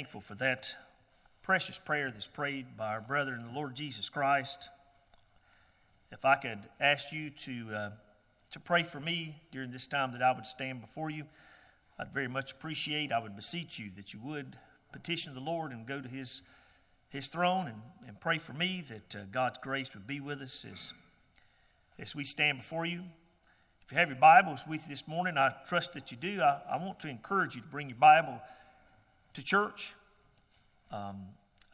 thankful for that precious prayer that's prayed by our brother in the Lord Jesus Christ. If I could ask you to uh, to pray for me during this time that I would stand before you, I'd very much appreciate. I would beseech you that you would petition the Lord and go to His His throne and, and pray for me that uh, God's grace would be with us as as we stand before you. If you have your Bibles with you this morning, I trust that you do. I, I want to encourage you to bring your Bible to church. Um,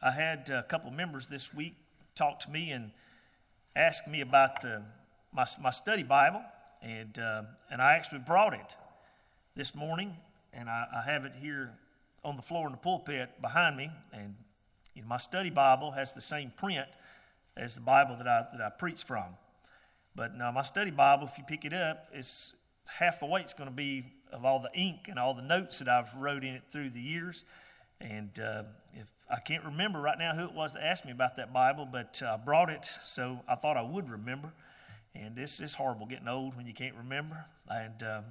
I had a couple members this week talk to me and ask me about the, my, my study Bible, and uh, and I actually brought it this morning, and I, I have it here on the floor in the pulpit behind me, and you know, my study Bible has the same print as the Bible that I that I preach from. But now my study Bible, if you pick it up, it's half the weight it's going to be of all the ink and all the notes that I've wrote in it through the years. And uh, if I can't remember right now who it was that asked me about that Bible, but I uh, brought it, so I thought I would remember. And this is horrible getting old when you can't remember. And um,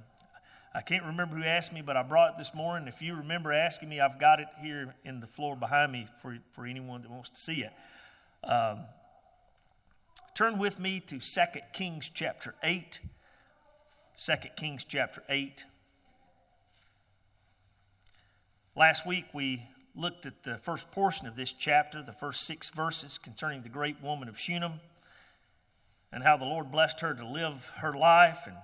I can't remember who asked me, but I brought it this morning. If you remember asking me, I've got it here in the floor behind me for for anyone that wants to see it. Um, Turn with me to 2 Kings chapter 8. 2 Kings chapter 8. Last week we looked at the first portion of this chapter, the first six verses concerning the great woman of Shunem, and how the Lord blessed her to live her life, and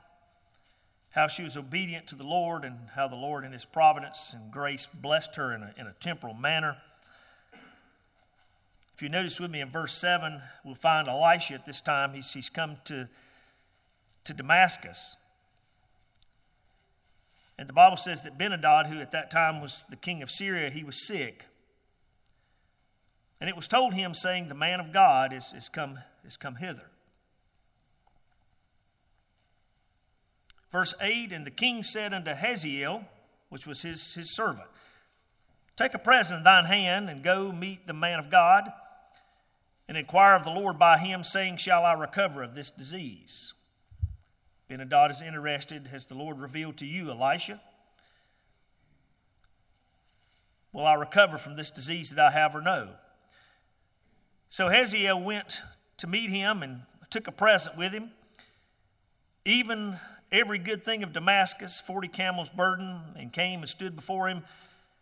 how she was obedient to the Lord, and how the Lord, in His providence and grace, blessed her in a, in a temporal manner. If you notice with me in verse 7, we'll find Elisha at this time. He's, he's come to, to Damascus. And the Bible says that Benhadad, who at that time was the king of Syria, he was sick. And it was told him, saying, The man of God is, is, come, is come hither. Verse 8 And the king said unto Hazael, which was his, his servant, Take a present in thine hand and go meet the man of God and inquire of the Lord by him, saying, Shall I recover of this disease? Benhadad is interested. Has the Lord revealed to you, Elisha? Will I recover from this disease that I have or no? So Hazael went to meet him and took a present with him, even every good thing of Damascus, forty camels' burden, and came and stood before him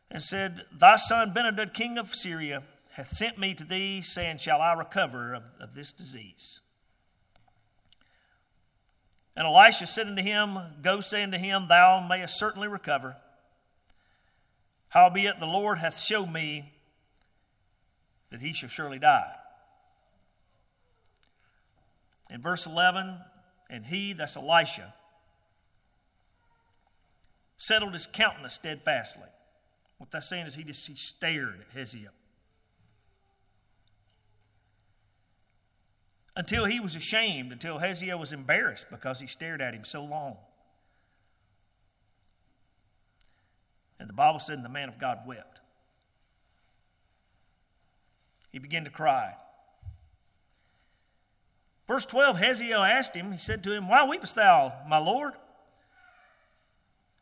and said, Thy son Benhadad, king of Syria, hath sent me to thee, saying, Shall I recover of, of this disease? And Elisha said unto him, Go say unto him, Thou mayest certainly recover. Howbeit the Lord hath showed me that he shall surely die. In verse 11, and he, that's Elisha, settled his countenance steadfastly. What that's saying is he just he stared at Hazael. Until he was ashamed, until Hazael was embarrassed because he stared at him so long. And the Bible said, and the man of God wept. He began to cry. Verse 12 Hazael asked him, he said to him, Why weepest thou, my Lord?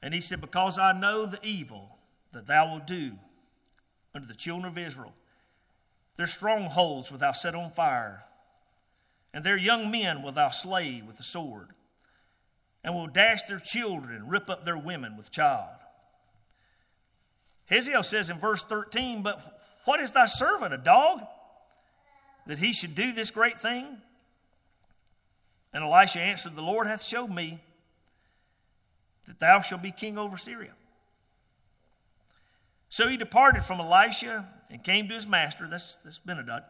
And he said, Because I know the evil that thou wilt do unto the children of Israel. Their strongholds wilt thou set on fire, and their young men will thou slay with the sword, and will dash their children and rip up their women with child. Hazael says in verse 13, But what is thy servant, a dog, that he should do this great thing? And Elisha answered, The Lord hath showed me that thou shalt be king over Syria. So he departed from Elisha and came to his master, that's, that's Benhadad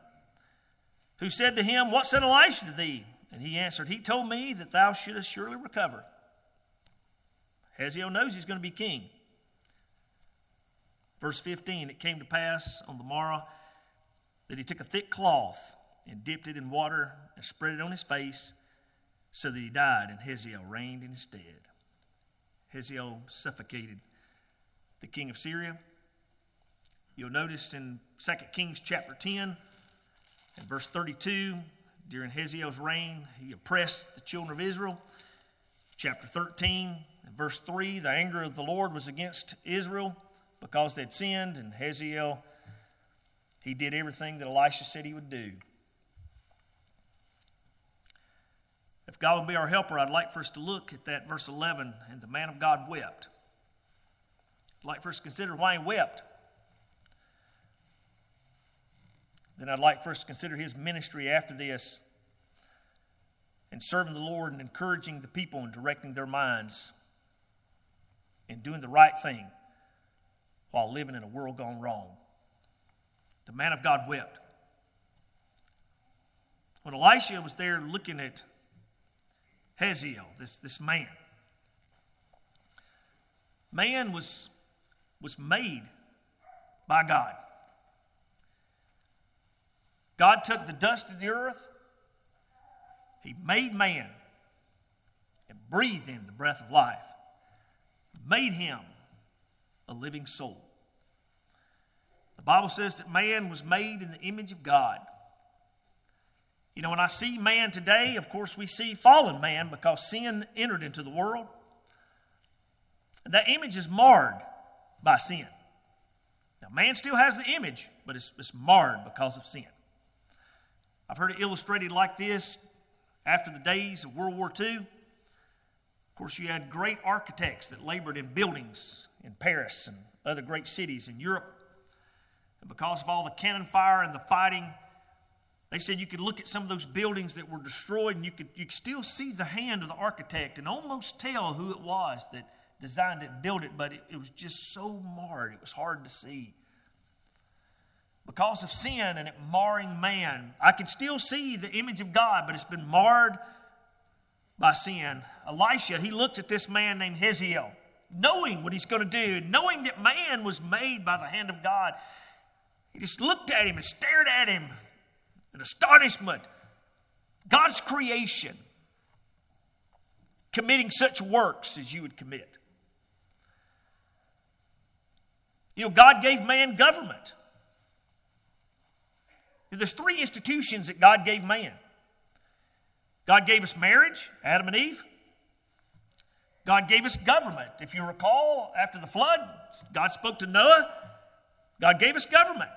who said to him, What said Elisha to thee? And he answered, He told me that thou shouldest surely recover. Hazael knows he's going to be king. Verse 15 It came to pass on the morrow that he took a thick cloth and dipped it in water and spread it on his face so that he died, and Hazael reigned in his stead. Hazael suffocated the king of Syria. You'll notice in 2 Kings chapter 10 in verse 32, during Hazael's reign, he oppressed the children of Israel. Chapter 13, verse 3, the anger of the Lord was against Israel because they'd sinned, and Hazael, he did everything that Elisha said he would do. If God would be our helper, I'd like for us to look at that verse 11, and the man of God wept. I'd like for us to consider why he wept. Then I'd like for us to consider his ministry after this and serving the Lord and encouraging the people and directing their minds and doing the right thing while living in a world gone wrong. The man of God wept. When Elisha was there looking at Hazael, this, this man, man was, was made by God. God took the dust of the earth, He made man and breathed in the breath of life, made him a living soul. The Bible says that man was made in the image of God. You know, when I see man today, of course, we see fallen man because sin entered into the world. That image is marred by sin. Now, man still has the image, but it's, it's marred because of sin. I've heard it illustrated like this after the days of World War II. Of course, you had great architects that labored in buildings in Paris and other great cities in Europe. And because of all the cannon fire and the fighting, they said you could look at some of those buildings that were destroyed and you could, you could still see the hand of the architect and almost tell who it was that designed it and built it, but it, it was just so marred, it was hard to see because of sin and it marring man. I can still see the image of God, but it's been marred by sin. Elisha, he looked at this man named Hazael, knowing what he's going to do, knowing that man was made by the hand of God. He just looked at him and stared at him in astonishment. God's creation, committing such works as you would commit. You know, God gave man government. There's three institutions that God gave man. God gave us marriage, Adam and Eve. God gave us government. If you recall, after the flood, God spoke to Noah. God gave us government.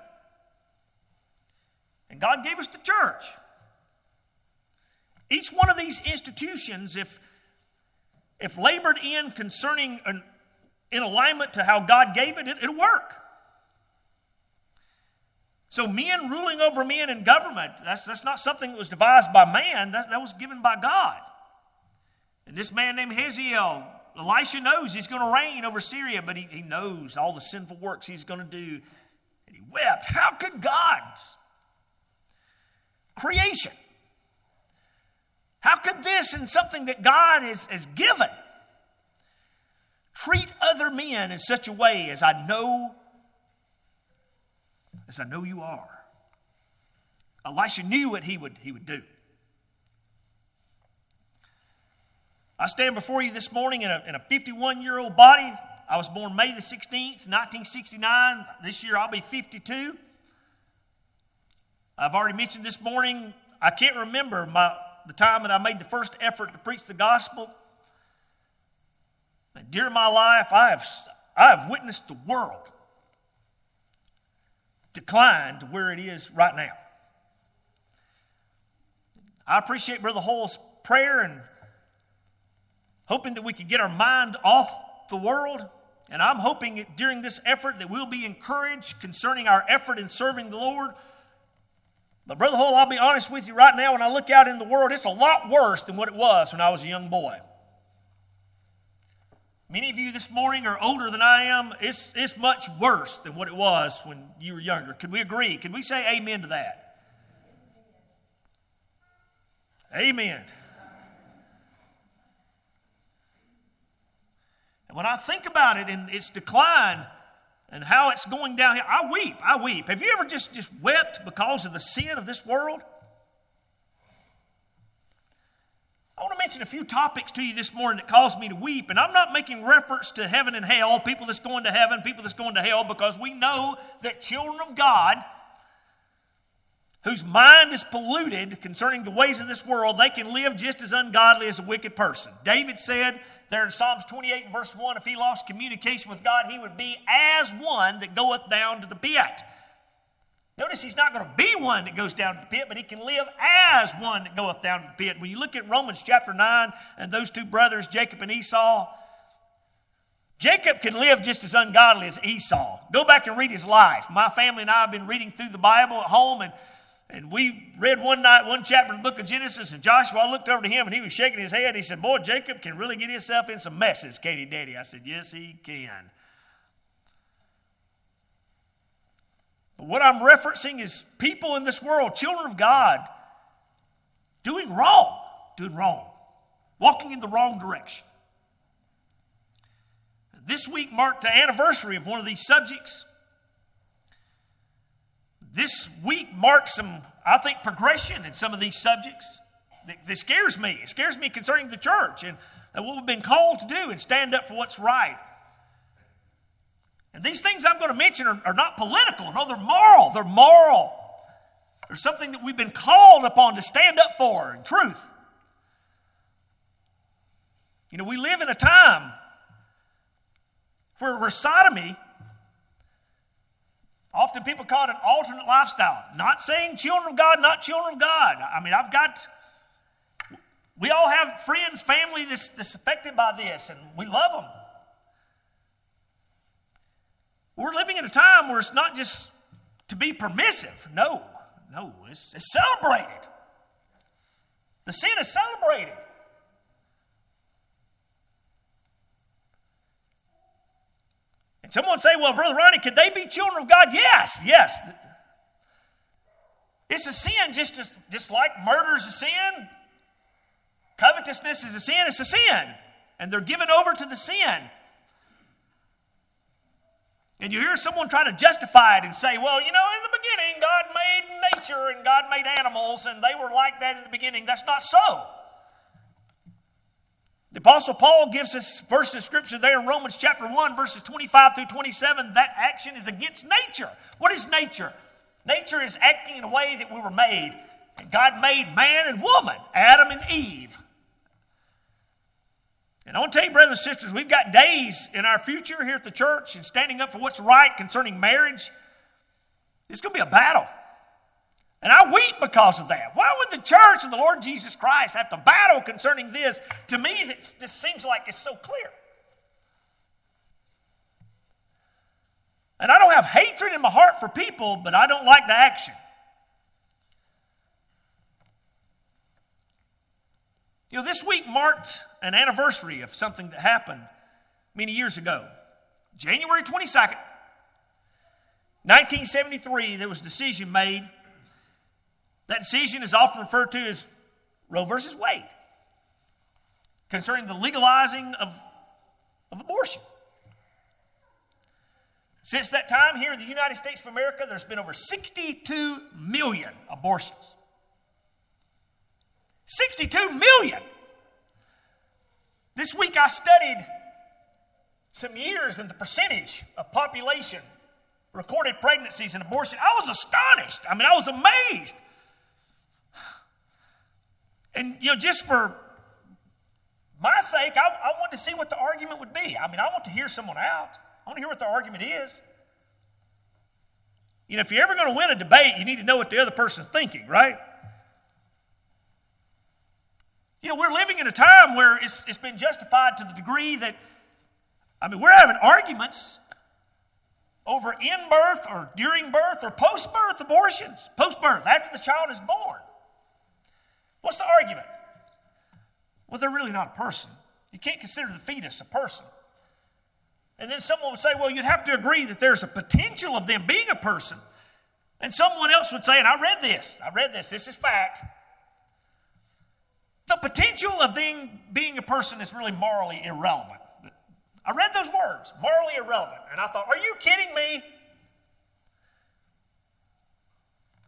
And God gave us the church. Each one of these institutions, if, if labored in concerning an, in alignment to how God gave it, it it'll work. So, men ruling over men in government, that's, that's not something that was devised by man, that, that was given by God. And this man named Hazael, Elisha knows he's going to reign over Syria, but he, he knows all the sinful works he's going to do. And he wept. How could God's creation, how could this and something that God has, has given treat other men in such a way as I know as I know you are. Elisha knew what he would, he would do. I stand before you this morning in a, in a 51 year old body. I was born May the 16th, 1969. This year I'll be 52. I've already mentioned this morning, I can't remember my, the time that I made the first effort to preach the gospel. And during my life, I have, I have witnessed the world decline to where it is right now. I appreciate Brother Hall's prayer and hoping that we could get our mind off the world. And I'm hoping that during this effort that we'll be encouraged concerning our effort in serving the Lord. But, Brother Hall, I'll be honest with you right now, when I look out in the world, it's a lot worse than what it was when I was a young boy. Many of you this morning are older than I am. It's, it's much worse than what it was when you were younger. Could we agree? Could we say amen to that? Amen. And when I think about it and its decline and how it's going down here, I weep. I weep. Have you ever just, just wept because of the sin of this world? A few topics to you this morning that caused me to weep. And I'm not making reference to heaven and hell, people that's going to heaven, people that's going to hell, because we know that children of God whose mind is polluted concerning the ways of this world, they can live just as ungodly as a wicked person. David said there in Psalms 28 and verse 1, if he lost communication with God, he would be as one that goeth down to the pit. Notice he's not going to be one that goes down to the pit, but he can live as one that goeth down to the pit. When you look at Romans chapter 9 and those two brothers, Jacob and Esau, Jacob can live just as ungodly as Esau. Go back and read his life. My family and I have been reading through the Bible at home, and and we read one night, one chapter of the book of Genesis, and Joshua, looked over to him and he was shaking his head. He said, Boy, Jacob can really get himself in some messes, Katie Daddy. I said, Yes, he can. But what I'm referencing is people in this world, children of God, doing wrong, doing wrong, walking in the wrong direction. This week marked the anniversary of one of these subjects this week marks some, I think, progression in some of these subjects that, scares me. It scares me concerning the church and what we've been called to do and stand up for what's right. And these things I'm going to mention are, are not political. No, they're moral. They're moral. They're something that we've been called upon to stand up for in truth. You know, we live in a time where, where sodomy Often people call it an alternate lifestyle. Not saying children of God, not children of God. I mean, I've got, we all have friends, family that's, that's affected by this, and we love them. We're living in a time where it's not just to be permissive. No, no, it's, it's celebrated. The sin is celebrated. And someone say, well, Brother Ronnie, could they be children of God? Yes, yes. It's a sin just, as, just like murder is a sin, covetousness is a sin, it's a sin. And they're given over to the sin. And you hear someone try to justify it and say, well, you know, in the beginning, God made nature and God made animals, and they were like that in the beginning. That's not so. The Apostle Paul gives us verses of scripture there in Romans chapter 1, verses 25 through 27. That action is against nature. What is nature? Nature is acting in a way that we were made. God made man and woman, Adam and Eve. And I want to tell you, brothers and sisters, we've got days in our future here at the church and standing up for what's right concerning marriage. It's going to be a battle. And I weep because of that. Why would the church of the Lord Jesus Christ have to battle concerning this? To me, this just seems like it's so clear. And I don't have hatred in my heart for people, but I don't like the action. You know, this week marked an anniversary of something that happened many years ago. January 22nd, 1973, there was a decision made that decision is often referred to as Roe versus Wade concerning the legalizing of, of abortion. Since that time, here in the United States of America, there's been over 62 million abortions. 62 million! This week I studied some years and the percentage of population recorded pregnancies and abortion. I was astonished. I mean, I was amazed and, you know, just for my sake, I, I want to see what the argument would be. I mean, I want to hear someone out. I want to hear what the argument is. You know, if you're ever going to win a debate, you need to know what the other person's thinking, right? You know, we're living in a time where it's, it's been justified to the degree that, I mean, we're having arguments over in birth or during birth or post birth abortions. Post birth, after the child is born. What's the argument? Well, they're really not a person. You can't consider the fetus a person. And then someone would say, well, you'd have to agree that there's a potential of them being a person. And someone else would say, and I read this, I read this, this is fact. The potential of them being a person is really morally irrelevant. I read those words, morally irrelevant. And I thought, are you kidding me?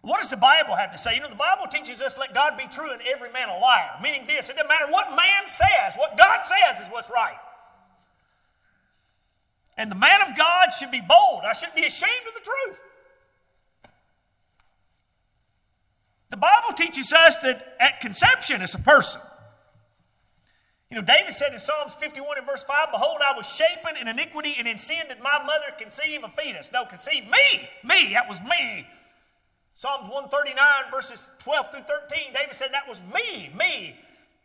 What does the Bible have to say? You know, the Bible teaches us let God be true and every man a liar. Meaning this, it doesn't matter what man says, what God says is what's right. And the man of God should be bold. I shouldn't be ashamed of the truth. The Bible teaches us that at conception it's a person. You know, David said in Psalms 51 and verse 5, Behold, I was shapen in iniquity, and in sin did my mother conceive a fetus. No, conceive me. Me. That was me. Psalms 139, verses 12 through 13, David said, That was me. Me.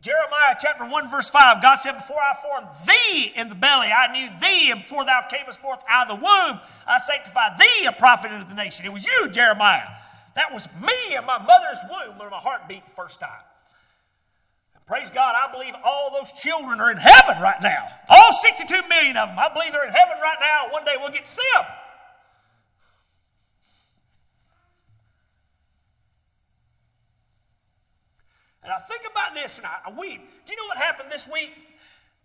Jeremiah chapter 1, verse 5, God said, Before I formed thee in the belly, I knew thee, and before thou camest forth out of the womb, I sanctified thee a prophet unto the nation. It was you, Jeremiah. That was me in my mother's womb when my heart beat the first time. Praise God, I believe all those children are in heaven right now. All 62 million of them. I believe they're in heaven right now. One day we'll get to see them. And I think about this and I, weep. Do you know what happened this week?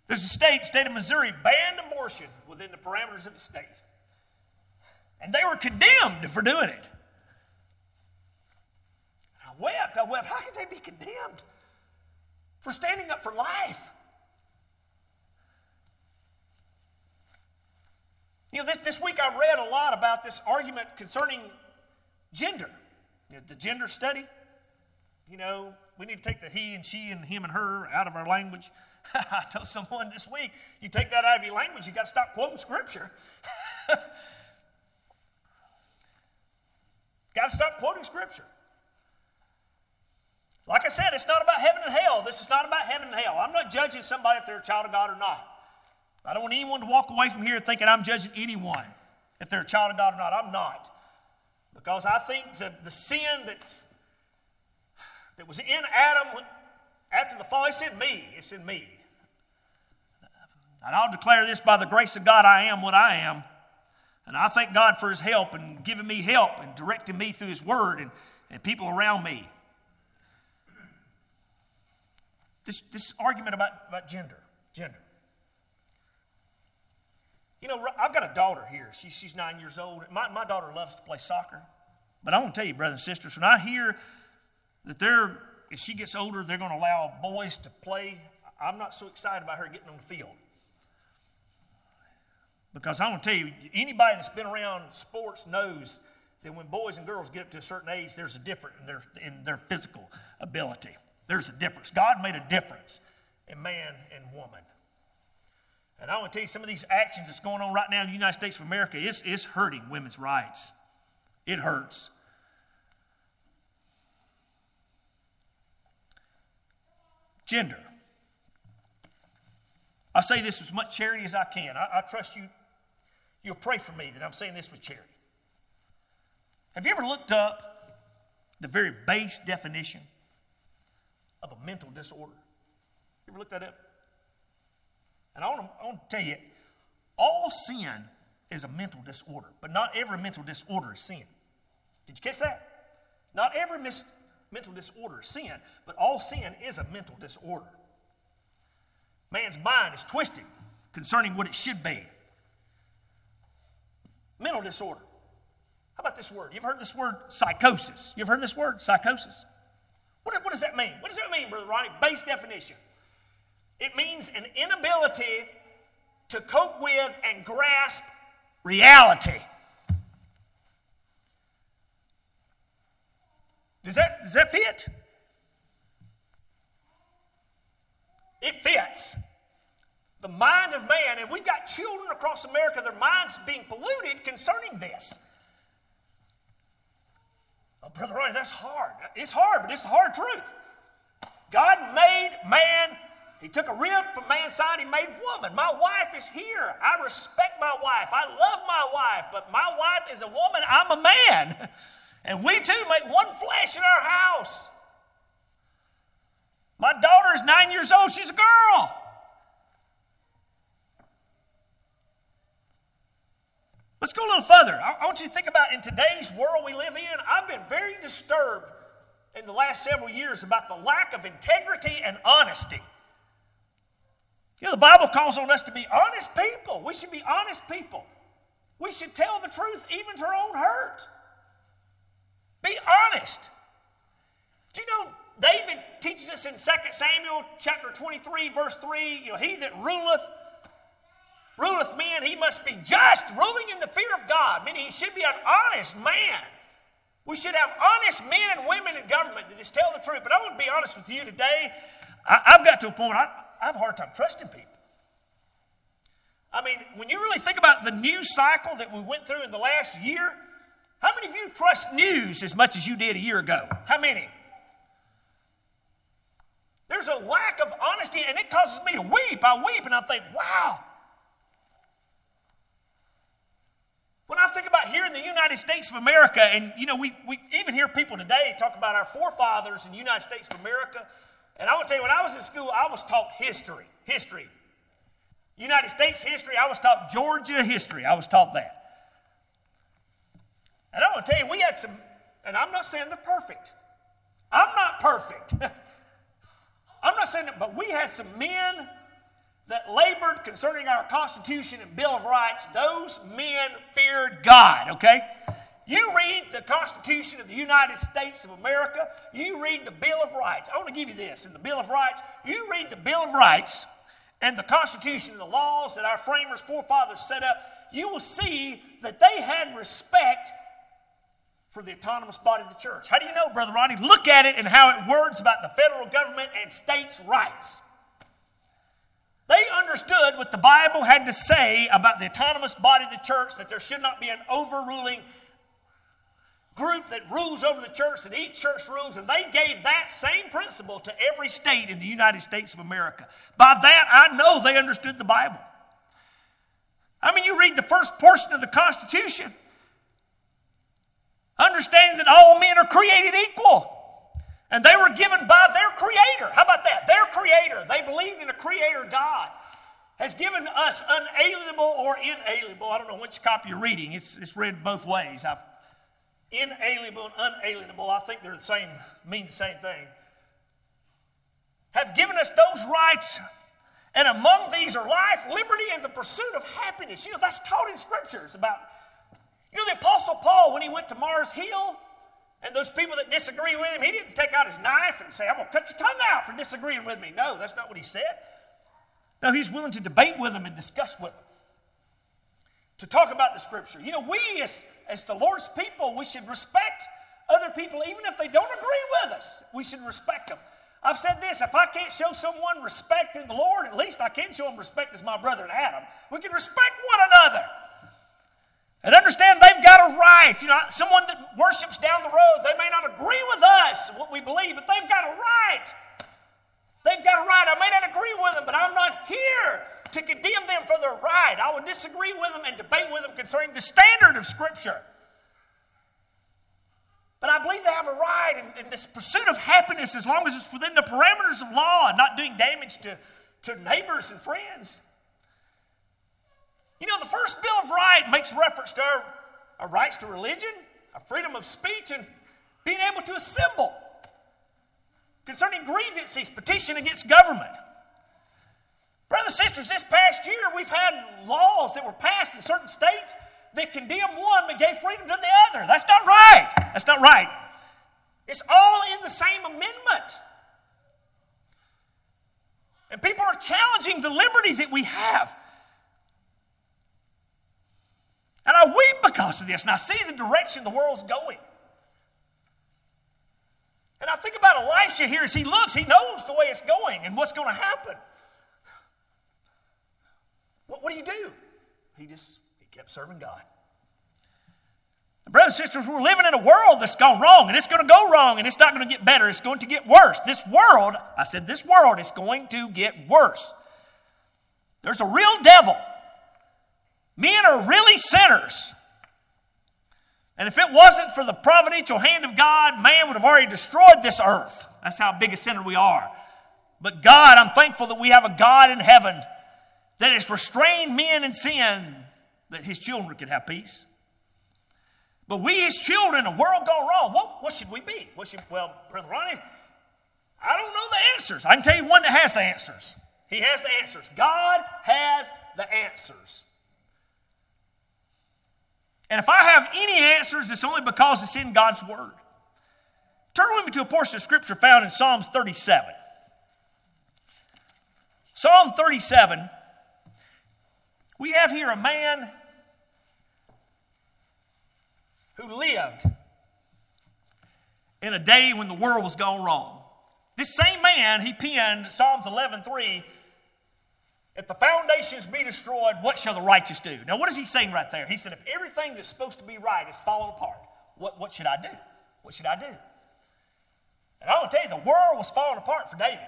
A state, state of Missouri, banned abortion within the parameters of the state. And they were condemned for doing it. Wept. I wept. How could they be condemned? for standing up for life. You know, this, this week I read a lot about this argument concerning gender, you know, the gender study. You know, we need to take the he and she and him and her out of our language. I told someone this week, you take that out of your language, you got to stop quoting scripture. got to stop quoting scripture. Like I said, it's not about heaven and hell. This is not about heaven and hell. I'm not judging somebody if they're a child of God or not. I don't want anyone to walk away from here thinking I'm judging anyone if they're a child of God or not. I'm not. Because I think that the sin that's, that was in Adam after the fall, it's in me. It's in me. And I'll declare this by the grace of God, I am what I am. And I thank God for His help and giving me help and directing me through His Word and, and people around me. This, this argument about, about gender. Gender. You know, I've got a daughter here. She, she's nine years old. My, my daughter loves to play soccer. But I want to tell you, brothers and sisters, when I hear that they're, as she gets older, they're going to allow boys to play, I'm not so excited about her getting on the field. Because I want to tell you, anybody that's been around sports knows that when boys and girls get up to a certain age, there's a difference in their, in their physical ability. There's a difference. God made a difference in man and woman. And I want to tell you some of these actions that's going on right now in the United States of America is, is hurting women's rights. It hurts. Gender. I say this with as much charity as I can. I, I trust you, you'll pray for me that I'm saying this with charity. Have you ever looked up the very base definition of a mental disorder. You ever look that up? And I want, to, I want to tell you, all sin is a mental disorder, but not every mental disorder is sin. Did you catch that? Not every mis- mental disorder is sin, but all sin is a mental disorder. Man's mind is twisted concerning what it should be. Mental disorder. How about this word? You've heard this word psychosis. You've heard this word psychosis? What, what does that mean? What does that mean, Brother Ronnie? Base definition. It means an inability to cope with and grasp reality. Does that, does that fit? It fits. The mind of man, and we've got children across America, their minds being polluted concerning this. Oh, Brother Ronnie, that's hard. It's hard, but it's the hard truth. God made man. He took a rib from man's side. He made woman. My wife is here. I respect my wife. I love my wife, but my wife is a woman. I'm a man. And we too make one flesh in our house. My daughter is nine years old. She's a girl. Let's go a little further. I, want you to think about in today's world we live in, I've been very disturbed in the last several years about the lack of integrity and honesty. You know, the Bible calls on us to be honest people. We should be honest people. We should tell the truth even to our own hurt. Be honest. Do you know David teaches us in 2 Samuel chapter 23, verse 3, you know, he that ruleth ruleth men, he must be just, ruling in the fear of God, meaning he should be an honest man. We should have honest men and women in government that just tell the truth. But I want to be honest with you today. I, have got to a point, I, I have a hard time trusting people. I mean, when you really think about the news cycle that we went through in the last year, how many of you trust news as much as you did a year ago? How many? There's a lack of honesty, and it causes me to weep. I weep and I think, wow. When Here in the United States of America, and you know, we, we even hear people today talk about our forefathers in the United States of America. And I will tell you, when I was in school, I was taught history. History. United States history, I was taught Georgia history. I was taught that. And I want to tell you, we had some, and I'm not saying they're perfect. I'm not perfect. I'm not saying that, but we had some men that labored concerning our Constitution and Bill of Rights. Those men feared God, okay? You read the Constitution of the United States of America, you read the Bill of Rights. I want to give you this in the Bill of Rights. You read the Bill of Rights and the Constitution and the laws that our framers, forefathers set up, you will see that they had respect for the autonomous body of the church. How do you know, Brother Ronnie? Look at it and how it words about the federal government and states' rights. They understood what the Bible had to say about the autonomous body of the church, that there should not be an overruling group that rules over the church, that each church rules, and they gave that same principle to every state in the United States of America. By that, I know they understood the Bible. I mean, you read the first portion of the Constitution, understanding that all men are created equal. And they were given by their Creator. How about that? Their Creator. They believed in a Creator God. Has given us unalienable or inalienable. I don't know which copy you're reading. It's, it's read both ways. I've, inalienable and unalienable, I think they're the same, mean the same thing. Have given us those rights. And among these are life, liberty, and the pursuit of happiness. You know, that's taught in scriptures about. You know, the Apostle Paul, when he went to Mars Hill, and those people that disagree with him, he didn't take out his knife and say, I'm going to cut your tongue out for disagreeing with me. No, that's not what he said. No, he's willing to debate with them and discuss with them, to talk about the scripture. You know, we as, as the Lord's people, we should respect other people, even if they don't agree with us. We should respect them. I've said this if I can't show someone respect in the Lord, at least I can show them respect as my brother Adam. We can respect one another. And understand they've got a right. You know, someone that worships down the road, they may not agree with us, what we believe, but they've got a right. They've got a right. I may not agree with them, but I'm not here to condemn them for their right. I will disagree with them and debate with them concerning the standard of Scripture. But I believe they have a right in, in this pursuit of happiness as long as it's within the parameters of law and not doing damage to, to neighbors and friends. You know, the first Bill of Rights makes reference to our, our rights to religion, our freedom of speech, and being able to assemble. Concerning grievances, petition against government. Brothers and sisters, this past year we've had laws that were passed in certain states that condemned one but gave freedom to the other. That's not right. That's not right. It's all in the same amendment. And people are challenging the liberty that we have. And I weep because of this, and I see the direction the world's going. And I think about Elisha here as he looks, he knows the way it's going and what's going to happen. What, what do you do? He just he kept serving God. Brothers and sisters, we're living in a world that's gone wrong, and it's going to go wrong, and it's not going to get better. It's going to get worse. This world, I said, this world is going to get worse. There's a real devil Men are really sinners. And if it wasn't for the providential hand of God, man would have already destroyed this earth. That's how big a sinner we are. But God, I'm thankful that we have a God in heaven that has restrained men in sin that his children could have peace. But we, his children, a world gone wrong, what, what should we be? What should, well, Brother Ronnie, I don't know the answers. I can tell you one that has the answers. He has the answers. God has the answers. And if I have any answers, it's only because it's in God's Word. Turn with me to a portion of Scripture found in Psalms 37. Psalm 37, we have here a man who lived in a day when the world was gone wrong. This same man, he penned Psalms 11:3 if the foundations be destroyed, what shall the righteous do? Now, what is he saying right there? He said, if everything that's supposed to be right is falling apart, what, what should I do? What should I do? And I to tell you, the world was falling apart for David.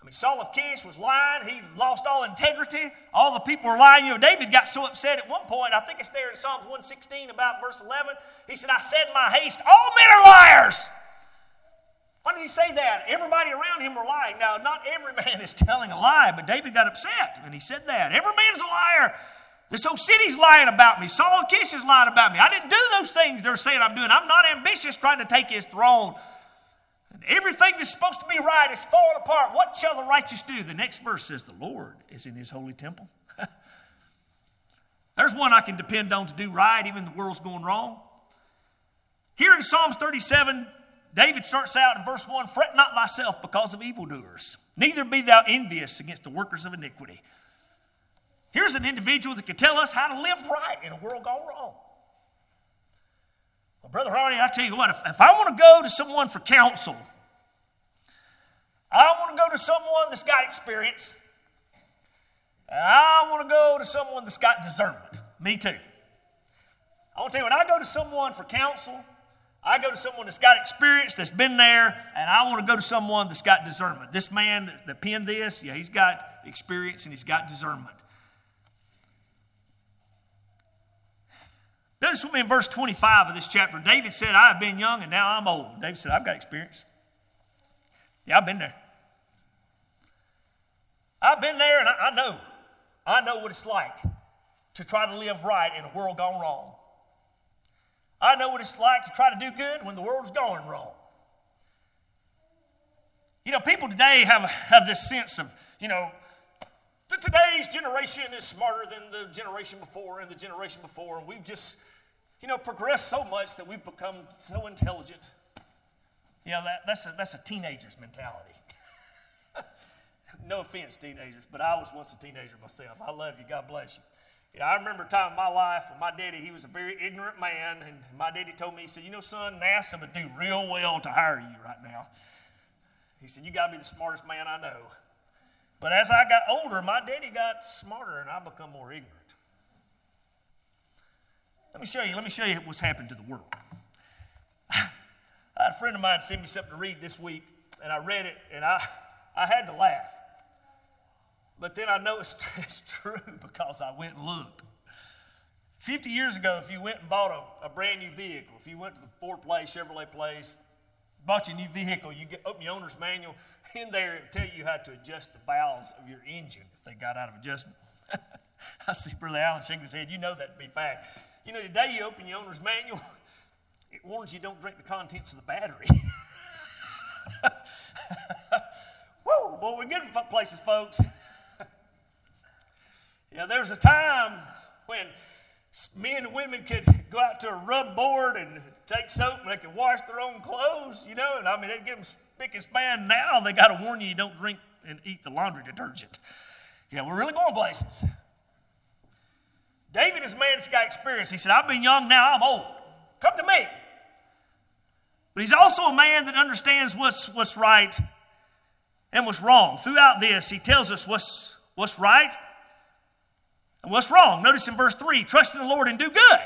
I mean, Saul of Kish was lying. He lost all integrity. All the people were lying. You know, David got so upset at one point. I think it's there in Psalms 116 about verse 11. He said, I said in my haste, all men are liars. Why did he say that? Everybody around him were lying. Now, not every man is telling a lie, but David got upset and he said that. Every man's a liar. This whole city's lying about me. Saul Kish is lying about me. I didn't do those things they're saying I'm doing. I'm not ambitious trying to take his throne. And everything that's supposed to be right is falling apart. What shall the righteous do? The next verse says, The Lord is in his holy temple. There's one I can depend on to do right, even the world's going wrong. Here in Psalms 37, David starts out in verse 1 Fret not thyself because of evildoers, neither be thou envious against the workers of iniquity. Here's an individual that can tell us how to live right in a world gone wrong. Well, Brother Ronnie, I tell you what, if, if I want to go to someone for counsel, I want to go to someone that's got experience, and I want to go to someone that's got discernment. Me too. I want to tell you, when I go to someone for counsel, I go to someone that's got experience, that's been there, and I want to go to someone that's got discernment. This man that penned this, yeah, he's got experience and he's got discernment. Notice with me in verse 25 of this chapter. David said, I have been young and now I'm old. David said, I've got experience. Yeah, I've been there. I've been there and I, I know. I know what it's like to try to live right in a world gone wrong. I know what it's like to try to do good when the world's going wrong. You know, people today have, have this sense of, you know, that today's generation is smarter than the generation before and the generation before, and we've just, you know, progressed so much that we've become so intelligent. You know, that, that's, a, that's a teenager's mentality. no offense, teenagers, but I was once a teenager myself. I love you. God bless you. Yeah, I remember a time in my life when my daddy, he was a very ignorant man, and my daddy told me, he said, You know, son, NASA would do real well to hire you right now. He said, You got to be the smartest man I know. But as I got older, my daddy got smarter, and I become more ignorant. Let me show you, let me show you what's happened to the world. I had a friend of mine send me something to read this week, and I read it, and I, I had to laugh. But then I know it's, it's true because I went and looked. 50 years ago, if you went and bought a, a brand new vehicle, if you went to the Ford place, Chevrolet place, bought you a new vehicle, you get, open your owner's manual, in there it tell you how to adjust the valves of your engine if they got out of adjustment. I see Brother Allen shaking his head. You know that to be fact. You know, today you open your owner's manual, it warns you don't drink the contents of the battery. Whoa, boy, we're getting places, folks. Yeah, there was a time when men and women could go out to a rub board and take soap and they could wash their own clothes, you know, and I mean, they'd get them spick and span. Now they got to warn you you don't drink and eat the laundry detergent. Yeah, we're really going places. David is a man that's got experience. He said, I've been young, now I'm old. Come to me. But he's also a man that understands what's, what's right and what's wrong. Throughout this, he tells us what's, what's right and what's wrong? Notice in verse 3 trust in the Lord and do good.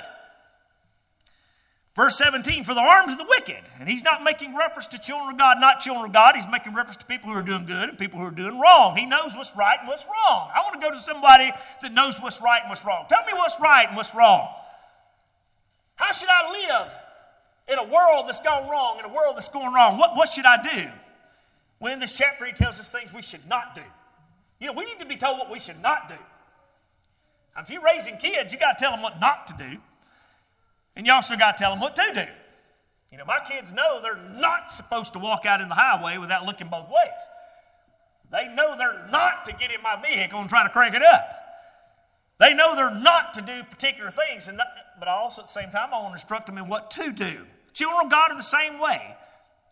Verse 17, for the arms of the wicked. And he's not making reference to children of God, not children of God. He's making reference to people who are doing good and people who are doing wrong. He knows what's right and what's wrong. I want to go to somebody that knows what's right and what's wrong. Tell me what's right and what's wrong. How should I live in a world that's gone wrong, in a world that's going wrong? What, what should I do? Well, in this chapter, he tells us things we should not do. You know, we need to be told what we should not do. If you're raising kids, you got to tell them what not to do. And you also got to tell them what to do. You know, my kids know they're not supposed to walk out in the highway without looking both ways. They know they're not to get in my vehicle and try to crank it up. They know they're not to do particular things. And but also at the same time, I want to instruct them in what to do. Children of God are the same way.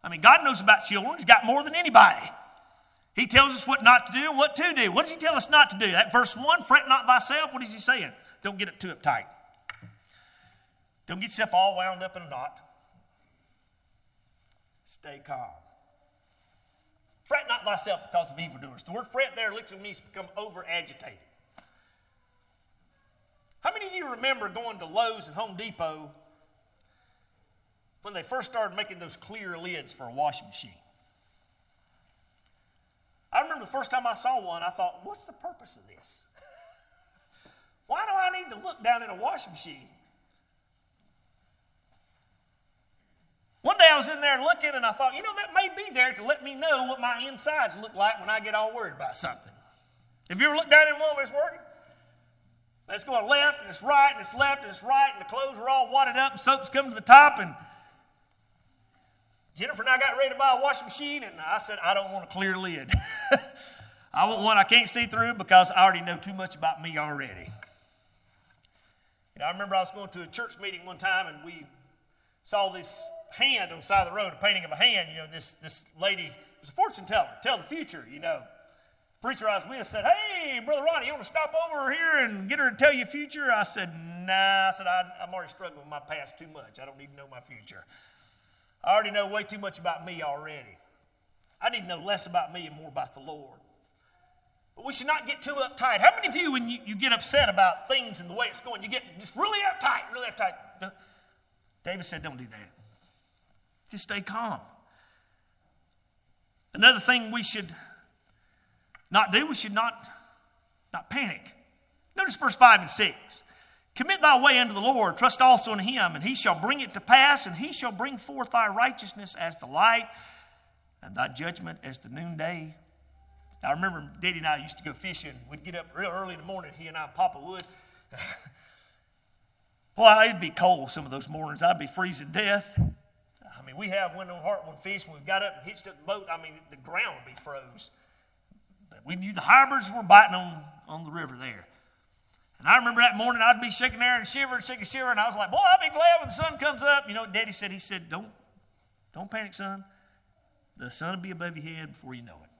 I mean, God knows about children. He's got more than anybody. He tells us what not to do and what to do. What does he tell us not to do? That verse 1, fret not thyself. What is he saying? Don't get it too uptight. Don't get yourself all wound up in a knot. Stay calm. Fret not thyself because of evildoers. The word fret there literally means become over agitated. How many of you remember going to Lowe's and Home Depot when they first started making those clear lids for a washing machine? I remember the first time I saw one, I thought, what's the purpose of this? Why do I need to look down in a washing machine? One day I was in there looking and I thought, you know, that may be there to let me know what my insides look like when I get all worried about something. Have you ever looked down in one where it's working? It's going left and it's right and it's left and it's right and the clothes are all wadded up and soap's coming to the top and Jennifer and I got ready to buy a washing machine and I said, I don't want a clear lid. I want one I can't see through because I already know too much about me already. You know, I remember I was going to a church meeting one time and we saw this hand on the side of the road, a painting of a hand. You know, this, this lady was a fortune teller, tell the future, you know. preacher I was with said, Hey, Brother Ronnie, you want to stop over here and get her to tell you future? I said, Nah. I said, I, I'm already struggling with my past too much. I don't need to know my future. I already know way too much about me already. I need to know less about me and more about the Lord. But we should not get too uptight. How many of you, when you, you get upset about things and the way it's going, you get just really uptight, really uptight? David said, Don't do that. Just stay calm. Another thing we should not do, we should not, not panic. Notice verse 5 and 6. Commit thy way unto the Lord, trust also in him, and he shall bring it to pass, and he shall bring forth thy righteousness as the light, and thy judgment as the noonday. I remember Daddy and I used to go fishing. We'd get up real early in the morning, he and I, and Papa would. Well, it'd be cold some of those mornings. I'd be freezing death. I mean, we have went on Heartwood Fish when we got up and hitched up the boat. I mean, the ground would be froze. But we knew the harbors were biting on, on the river there. And I remember that morning I'd be shaking there and shivering, shaking, shivering. I was like, boy, I'll be glad when the sun comes up. You know what Daddy said? He said, don't, don't panic, son. The sun will be above your head before you know it.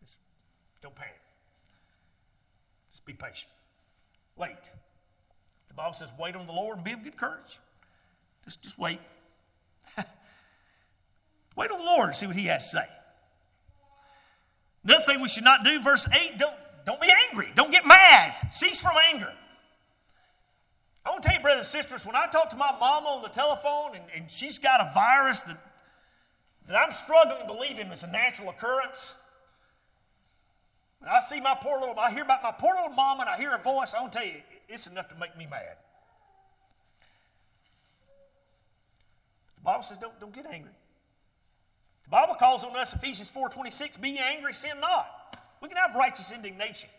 Just don't panic. Just be patient. Wait. The Bible says, wait on the Lord and be of good courage. Just, just wait. wait on the Lord and see what He has to say. Another thing we should not do, verse 8, don't, don't be angry. Don't get mad. Cease from anger. I want to tell you, brothers and sisters, when I talk to my mama on the telephone and, and she's got a virus that, that I'm struggling to believe in as a natural occurrence, I see my poor little, I hear about my poor little mom and I hear her voice, I to tell you, it's enough to make me mad. The Bible says don't, don't get angry. The Bible calls on us, Ephesians 4.26, be angry, sin not. We can have righteous indignation.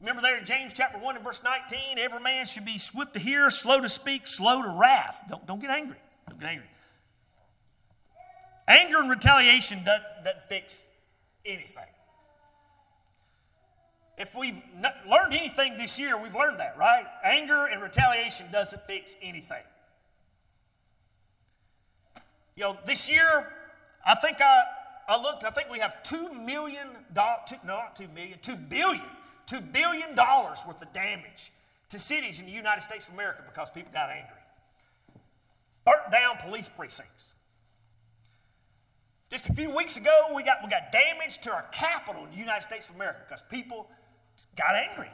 Remember there in James chapter 1 and verse 19, every man should be swift to hear, slow to speak, slow to wrath. Don't, don't get angry. Don't get angry. Anger and retaliation doesn't, doesn't fix anything. If we've learned anything this year, we've learned that, right? Anger and retaliation doesn't fix anything. You know, this year, I think I, I looked, I think we have $2 million, two, no, not $2 million, $2 billion, $2 billion worth of damage to cities in the United States of America because people got angry. Burnt down police precincts. Just a few weeks ago, we got, we got damage to our capital in the United States of America because people got angry.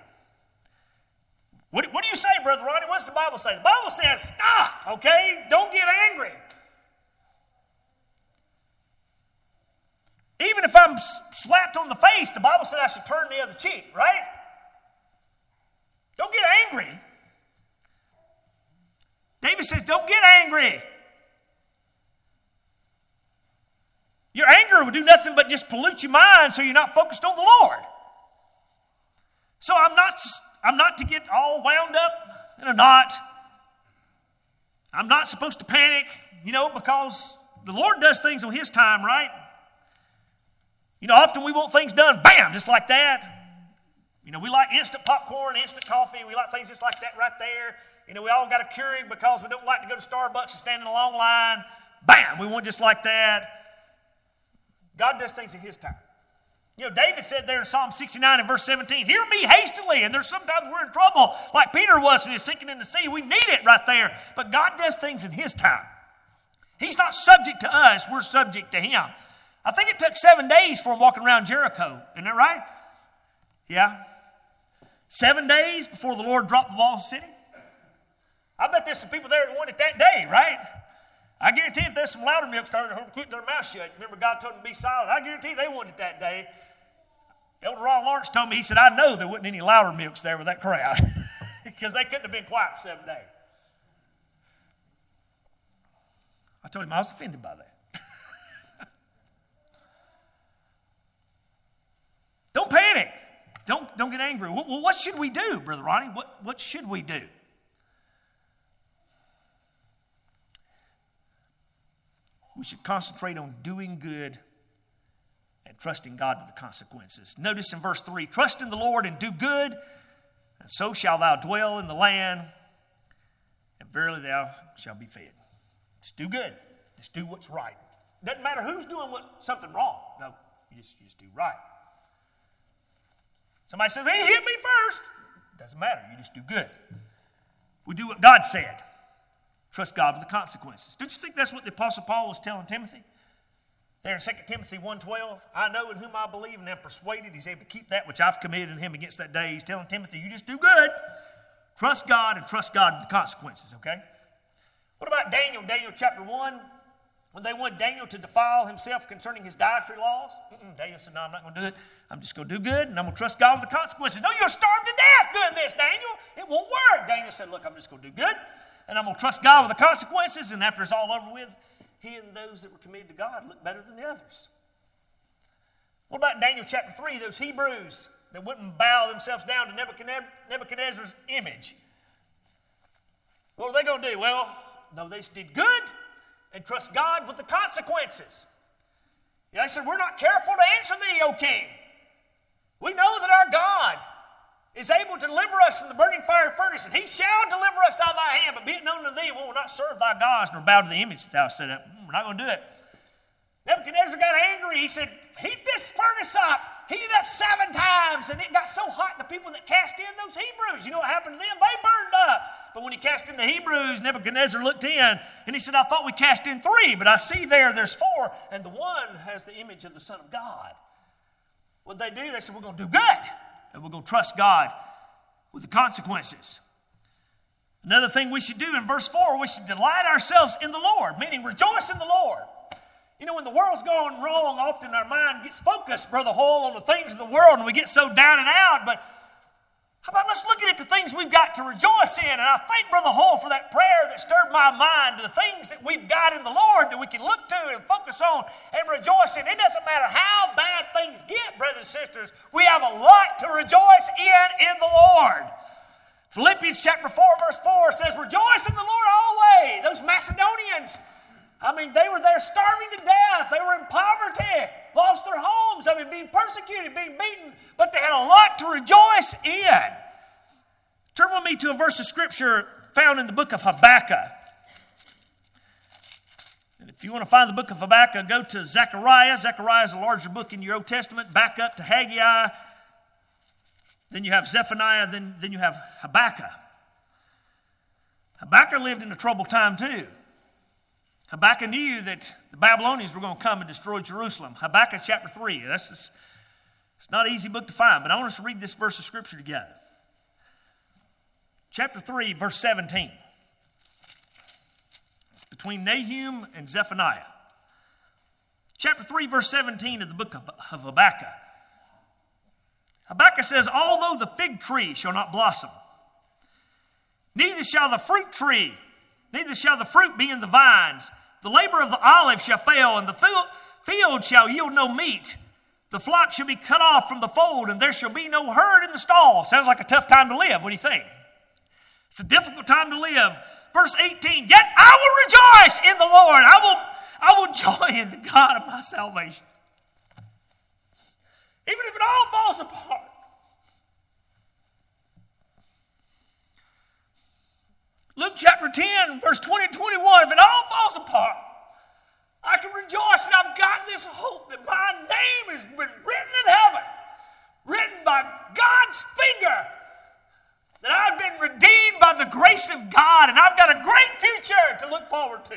What, what do you say, Brother Ronnie? What's the Bible say? The Bible says, stop, okay? Don't get angry. Even if I'm slapped on the face, the Bible said I should turn the other cheek, right? Don't get angry. David says, don't get angry. Your anger will do nothing but just pollute your mind so you're not focused on the Lord. So I'm not, I'm not to get all wound up in a knot. I'm not supposed to panic, you know, because the Lord does things on His time, right? You know, often we want things done, bam, just like that. You know, we like instant popcorn, instant coffee. We like things just like that right there. You know, we all got a Keurig because we don't like to go to Starbucks and stand in a long line. Bam, we want just like that. God does things in His time. You know, David said there in Psalm 69 and verse 17, Hear me hastily. And there's sometimes we're in trouble, like Peter was when he was sinking in the sea. We need it right there. But God does things in His time. He's not subject to us, we're subject to Him. I think it took seven days for him walking around Jericho. Isn't that right? Yeah. Seven days before the Lord dropped the walls of the city. I bet there's some people there that wanted that day, right? I guarantee if there's some Loudermilk started keep their mouth shut. Remember, God told them to be silent. I guarantee they wanted that day. Elder Ron Lawrence told me, he said, I know there wasn't any Loudermilks there with that crowd because they couldn't have been quiet for seven days. I told him I was offended by that. don't panic. Don't, don't get angry. Well, what should we do, Brother Ronnie? What, what should we do? We should concentrate on doing good and trusting God with the consequences. Notice in verse 3 Trust in the Lord and do good, and so shall thou dwell in the land, and verily thou shalt be fed. Just do good. Just do what's right. Doesn't matter who's doing what, something wrong. No, you just, you just do right. Somebody says, He hit me first. Doesn't matter. You just do good. We do what God said. Trust God with the consequences. Don't you think that's what the Apostle Paul was telling Timothy? There in 2 Timothy 1.12, I know in whom I believe and am persuaded he's able to keep that which I've committed in him against that day. He's telling Timothy, you just do good. Trust God and trust God with the consequences, okay? What about Daniel? Daniel chapter 1, when they wanted Daniel to defile himself concerning his dietary laws. Mm-mm, Daniel said, no, I'm not going to do it. I'm just going to do good and I'm going to trust God with the consequences. No, you'll starve to death doing this, Daniel. It won't work. Daniel said, look, I'm just going to do good and I'm going to trust God with the consequences. And after it's all over with, he and those that were committed to God look better than the others. What about Daniel chapter 3, those Hebrews that wouldn't bow themselves down to Nebuchadnezzar's image? What are they going to do? Well, no, they did good and trust God with the consequences. Yeah, they said, We're not careful to answer thee, O king. We know that our God is able to deliver us from the burning fire furnace, and he shall deliver us out of thy hand. But be it known to thee, we will not serve thy gods nor bow to the image that thou set up. Mm, we're not going to do it. Nebuchadnezzar got angry. He said, Heat this furnace up. Heat it up seven times. And it got so hot, the people that cast in those Hebrews, you know what happened to them? They burned up. But when he cast in the Hebrews, Nebuchadnezzar looked in and he said, I thought we cast in three, but I see there there's four, and the one has the image of the Son of God. What they do? They said, We're going to do good and we're going to trust God with the consequences. Another thing we should do in verse 4, we should delight ourselves in the Lord, meaning rejoice in the Lord. You know, when the world's going wrong, often our mind gets focused, Brother Hall, on the things of the world, and we get so down and out. But how about let's look at the things we've got to rejoice in? And I thank Brother Hall for that prayer that stirred my mind to the things that we've got in the Lord that we can look to and focus on and rejoice in. It doesn't matter how bad things get, brothers and sisters, we have a lot to rejoice in in the Lord. Philippians chapter 4, verse 4 says, Rejoice in the Lord always. Those Macedonians, I mean, they were there starving to death. They were in poverty, lost their homes, I mean, being persecuted, being beaten, but they had a lot to rejoice in. Turn with me to a verse of scripture found in the book of Habakkuk. And if you want to find the book of Habakkuk, go to Zechariah. Zechariah is a larger book in your Old Testament. Back up to Haggai. Then you have Zephaniah. Then, then you have Habakkuk. Habakkuk lived in a troubled time too. Habakkuk knew that the Babylonians were going to come and destroy Jerusalem. Habakkuk chapter 3. That's just, it's not an easy book to find, but I want us to read this verse of Scripture together. Chapter 3, verse 17. It's between Nahum and Zephaniah. Chapter 3, verse 17 of the book of Habakkuk. Habakkuk says, Although the fig tree shall not blossom, neither shall the fruit tree, neither shall the fruit be in the vines, the labor of the olive shall fail, and the field shall yield no meat. The flock shall be cut off from the fold, and there shall be no herd in the stall. Sounds like a tough time to live. What do you think? It's a difficult time to live. Verse 18, yet I will rejoice in the Lord. I will, I will joy in the God of my salvation. Even if it all falls apart. Luke chapter 10, verse 20 and 21, if it all falls apart, I can rejoice that I've got this hope that my name has been written in heaven, written by God's finger, that I've been redeemed by the grace of God and I've got a great future to look forward to.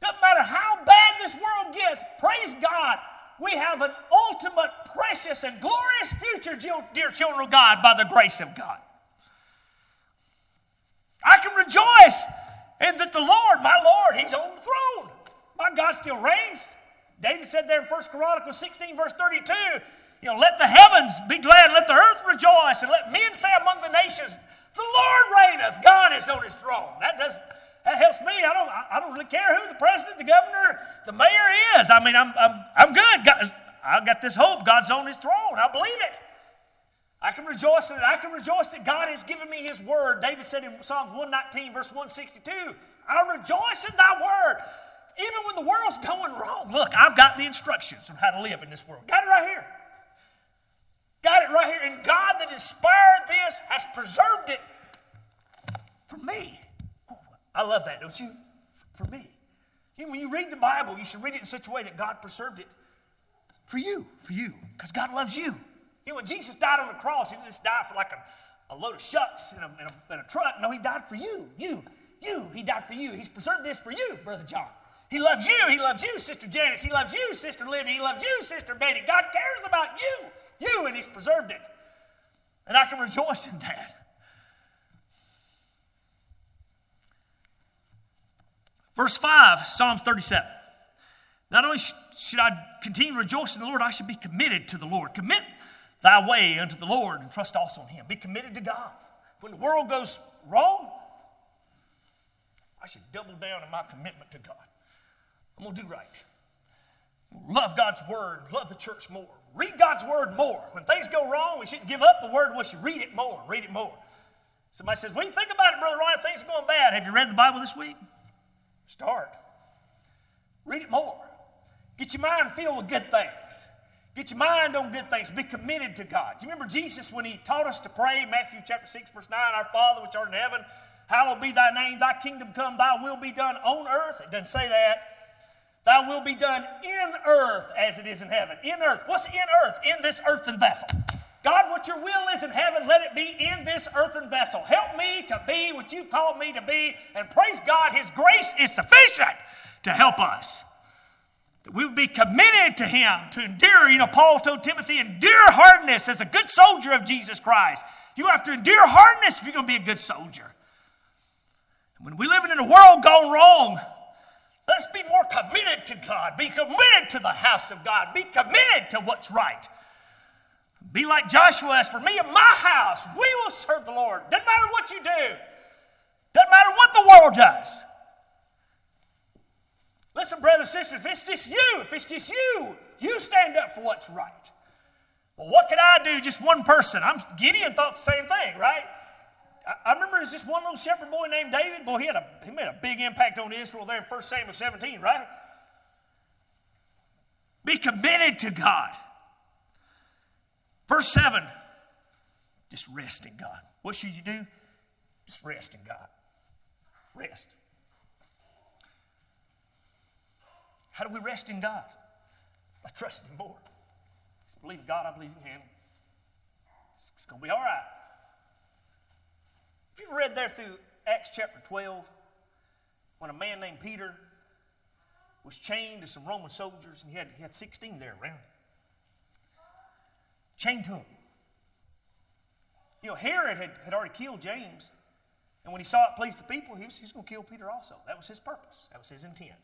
Doesn't matter how bad this world gets, praise God, we have an ultimate, precious, and glorious future, dear children of God, by the grace of God. I can rejoice in that the Lord, my Lord, He's on the throne. My God still reigns. David said there in 1 Chronicles 16, verse 32, you know, let the heavens be glad, let the earth rejoice, and let men say among the nations, the Lord reigneth, God is on his throne. That does that helps me. I don't I don't really care who the president, the governor, the mayor is. I mean, I'm I'm I'm good. God, I've got this hope. God's on his throne. I believe it. I can rejoice in it. I can rejoice that God has given me his word. David said in Psalms 119, verse 162, I rejoice in thy word. Even when the world's going wrong. Look, I've got the instructions on how to live in this world. Got it right here. Got it right here. And God that inspired this has preserved it for me. I love that, don't you? For me. When you read the Bible, you should read it in such a way that God preserved it for you, for you, because God loves you. You know, when Jesus died on the cross, he didn't just die for like a, a load of shucks in a, in, a, in a truck. No, he died for you, you, you. He died for you. He's preserved this for you, Brother John. He loves you. He loves you, Sister Janice. He loves you, Sister Libby. He loves you, Sister Betty. God cares about you you, and He's preserved it. And I can rejoice in that. Verse 5, Psalms 37. Not only should I continue rejoicing in the Lord, I should be committed to the Lord. Commit thy way unto the Lord and trust also in Him. Be committed to God. When the world goes wrong, I should double down in my commitment to God. I'm going to do right. Love God's Word, love the church more. Read God's Word more. When things go wrong, we shouldn't give up the Word. We should read it more. Read it more. Somebody says, What do you think about it, Brother Ryan? Things are going bad. Have you read the Bible this week? Start. Read it more. Get your mind filled with good things. Get your mind on good things. Be committed to God. Do you remember Jesus when he taught us to pray? Matthew chapter 6, verse 9, Our Father which art in heaven, hallowed be thy name, thy kingdom come, thy will be done on earth. It doesn't say that. Thy will be done in earth as it is in heaven. In earth. What's in earth? In this earthen vessel. God, what your will is in heaven, let it be in this earthen vessel. Help me to be what you've called me to be. And praise God, His grace is sufficient to help us. We would be committed to Him, to endure. You know, Paul told Timothy, endure hardness as a good soldier of Jesus Christ. You have to endure hardness if you're going to be a good soldier. when we're living in a world gone wrong, Let's be more committed to God. Be committed to the house of God. Be committed to what's right. Be like Joshua, as for me and my house, we will serve the Lord. Doesn't matter what you do, doesn't matter what the world does. Listen, brothers and sisters, if it's just you, if it's just you, you stand up for what's right. Well, what could I do? Just one person. I'm Gideon thought the same thing, right? I remember there's this one little shepherd boy named David. Boy, he had a he made a big impact on Israel there in 1 Samuel 17, right? Be committed to God. Verse 7. Just rest in God. What should you do? Just rest in God. Rest. How do we rest in God? By trusting more. Just believe God, I believe in Him. It's, it's going to be all right. If you've read there through Acts chapter 12, when a man named Peter was chained to some Roman soldiers, and he had, he had 16 there around him. Chained to him. You know, Herod had, had already killed James, and when he saw it pleased the people, he was, he was going to kill Peter also. That was his purpose, that was his intent.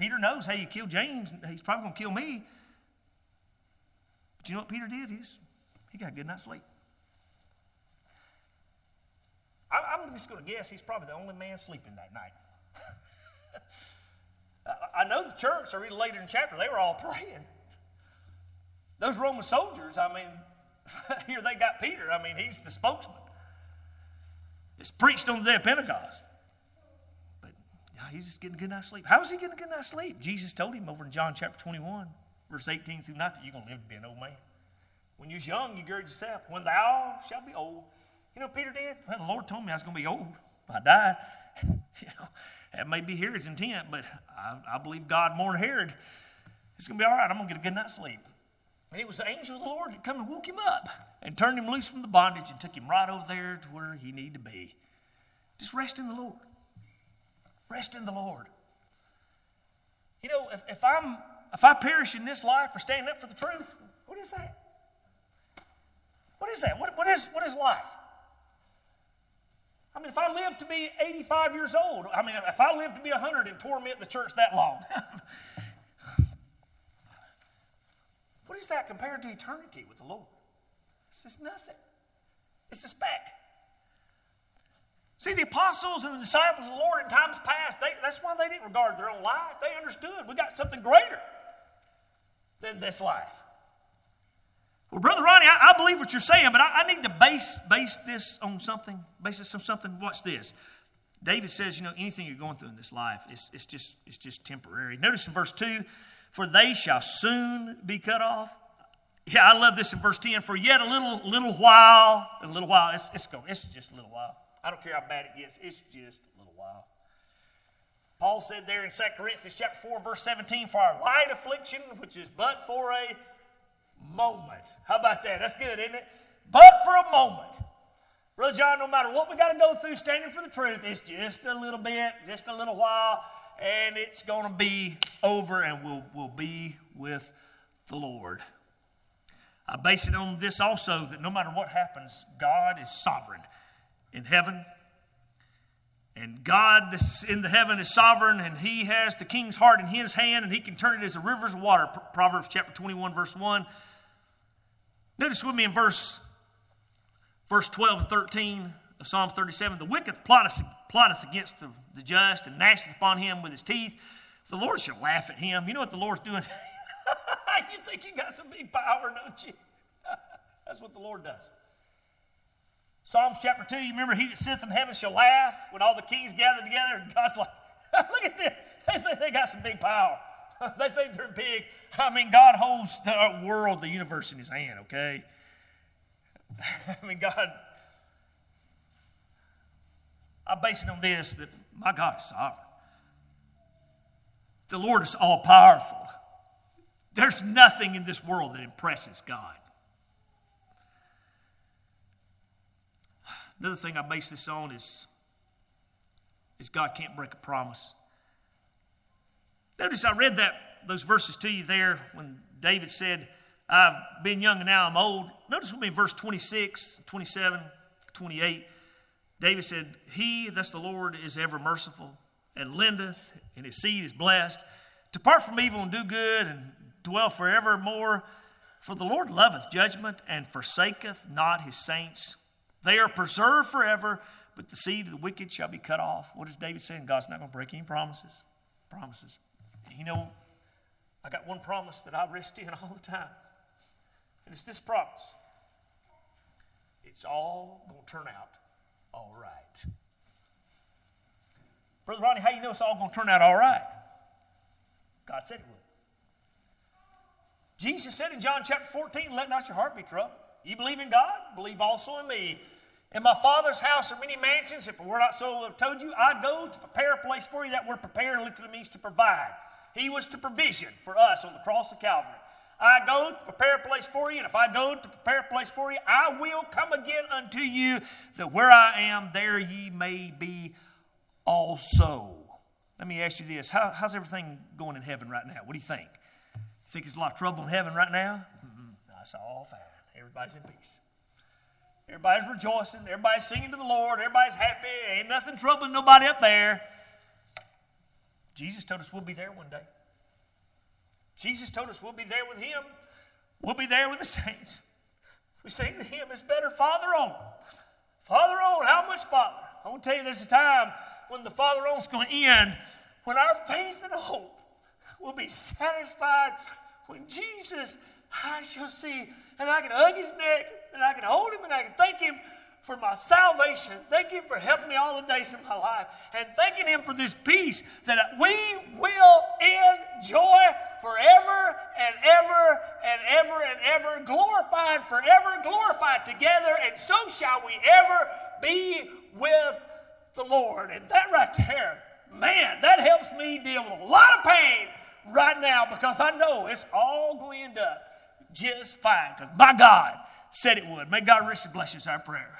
Peter knows, hey, you killed James, he's probably going to kill me. But you know what Peter did? He's, he got a good night's sleep. I'm just going to guess he's probably the only man sleeping that night. I know the church, I read later in the chapter, they were all praying. Those Roman soldiers, I mean, here they got Peter. I mean, he's the spokesman. It's preached on the day of Pentecost. He's just getting a good night's sleep. How is he getting a good night's sleep? Jesus told him over in John chapter 21, verse 18 through 19, you're going to live to be an old man. When you're young, you gird yourself. When thou shalt be old, you know Peter did? Well, the Lord told me I was going to be old I died. you know, that may be Herod's intent, but I, I believe God more than Herod. It's going to be all right. I'm going to get a good night's sleep. And it was the angel of the Lord that come and woke him up and turned him loose from the bondage and took him right over there to where he needed to be. Just rest in the Lord. Rest in the Lord. You know, if, if I'm if I perish in this life for standing up for the truth, what is that? What is that? What, what is what is life? I mean, if I live to be 85 years old, I mean, if I live to be 100 and torment the church that long, what is that compared to eternity with the Lord? It's just nothing. It's a speck. See, the apostles and the disciples of the Lord in times past, they, that's why they didn't regard their own life. They understood we got something greater than this life. Well, Brother Ronnie, I, I believe what you're saying, but I, I, need to base, base this on something. Base this on something. Watch this. David says, you know, anything you're going through in this life, it's, it's, just, it's just temporary. Notice in verse 2 For they shall soon be cut off. Yeah, I love this in verse 10. For yet a little little while, a little while, it's, it's, going, it's just a little while. I don't care how bad it gets, it's just a little while. Paul said there in 2 Corinthians chapter 4, verse 17, For our light affliction, which is but for a moment. How about that? That's good, isn't it? But for a moment. Brother John, no matter what we got to go through standing for the truth, it's just a little bit, just a little while, and it's going to be over, and we'll, we'll be with the Lord. I base it on this also that no matter what happens, God is sovereign in heaven. And God in the heaven is sovereign, and He has the king's heart in His hand, and He can turn it as a rivers of water. Proverbs chapter 21, verse 1. Notice with me in verse, verse 12 and 13 of Psalm 37 The wicked plotteth, plotteth against the, the just and gnasheth upon him with his teeth. The Lord shall laugh at him. You know what the Lord's doing? you think you got some big power, don't you? That's what the Lord does. Psalms chapter 2, you remember, He that sitteth in heaven shall laugh when all the kings gather together. And God's like, look at this. They think they got some big power. they think they're big. I mean, God holds the world, the universe in His hand, okay? I mean, God, I base it on this that my God is sovereign. The Lord is all powerful. There's nothing in this world that impresses God. Another thing I base this on is, is God can't break a promise. Notice I read that those verses to you there when David said, I've been young and now I'm old. Notice with me verse 26, 27, 28. David said, He, that's the Lord, is ever merciful and lendeth, and his seed is blessed. Depart from evil and do good, and dwell forevermore. For the Lord loveth judgment and forsaketh not his saints. They are preserved forever, but the seed of the wicked shall be cut off. What is David saying? God's not going to break any promises. Promises. You know, I got one promise that I rest in all the time, and it's this promise it's all going to turn out all right. Brother Ronnie, how you know it's all going to turn out all right? God said it would. Jesus said in John chapter 14, Let not your heart be troubled. You believe in God, believe also in me. In my Father's house are many mansions. If it were not so, I have told you, I go to prepare a place for you. That word prepare literally means to provide. He was to provision for us on the cross of Calvary. I go to prepare a place for you, and if I go to prepare a place for you, I will come again unto you, that where I am, there ye may be also. Let me ask you this How, how's everything going in heaven right now? What do you think? You think there's a lot of trouble in heaven right now? Mm-hmm. It's all fine. Everybody's in peace. Everybody's rejoicing. Everybody's singing to the Lord. Everybody's happy. Ain't nothing troubling nobody up there. Jesus told us we'll be there one day. Jesus told us we'll be there with Him. We'll be there with the saints. We sing to Him, it's better, Father on. Father on, how much Father? I want to tell you there's a time when the Father on's going to end, when our faith and hope will be satisfied when Jesus I shall see, and I can hug his neck, and I can hold him, and I can thank him for my salvation. Thank him for helping me all the days of my life. And thanking him for this peace that we will enjoy forever and ever and ever and ever, glorified forever, glorified together, and so shall we ever be with the Lord. And that right there, man, that helps me deal with a lot of pain right now because I know it's all going to end up just fine because my God said it would. May God richly bless you. Our prayer.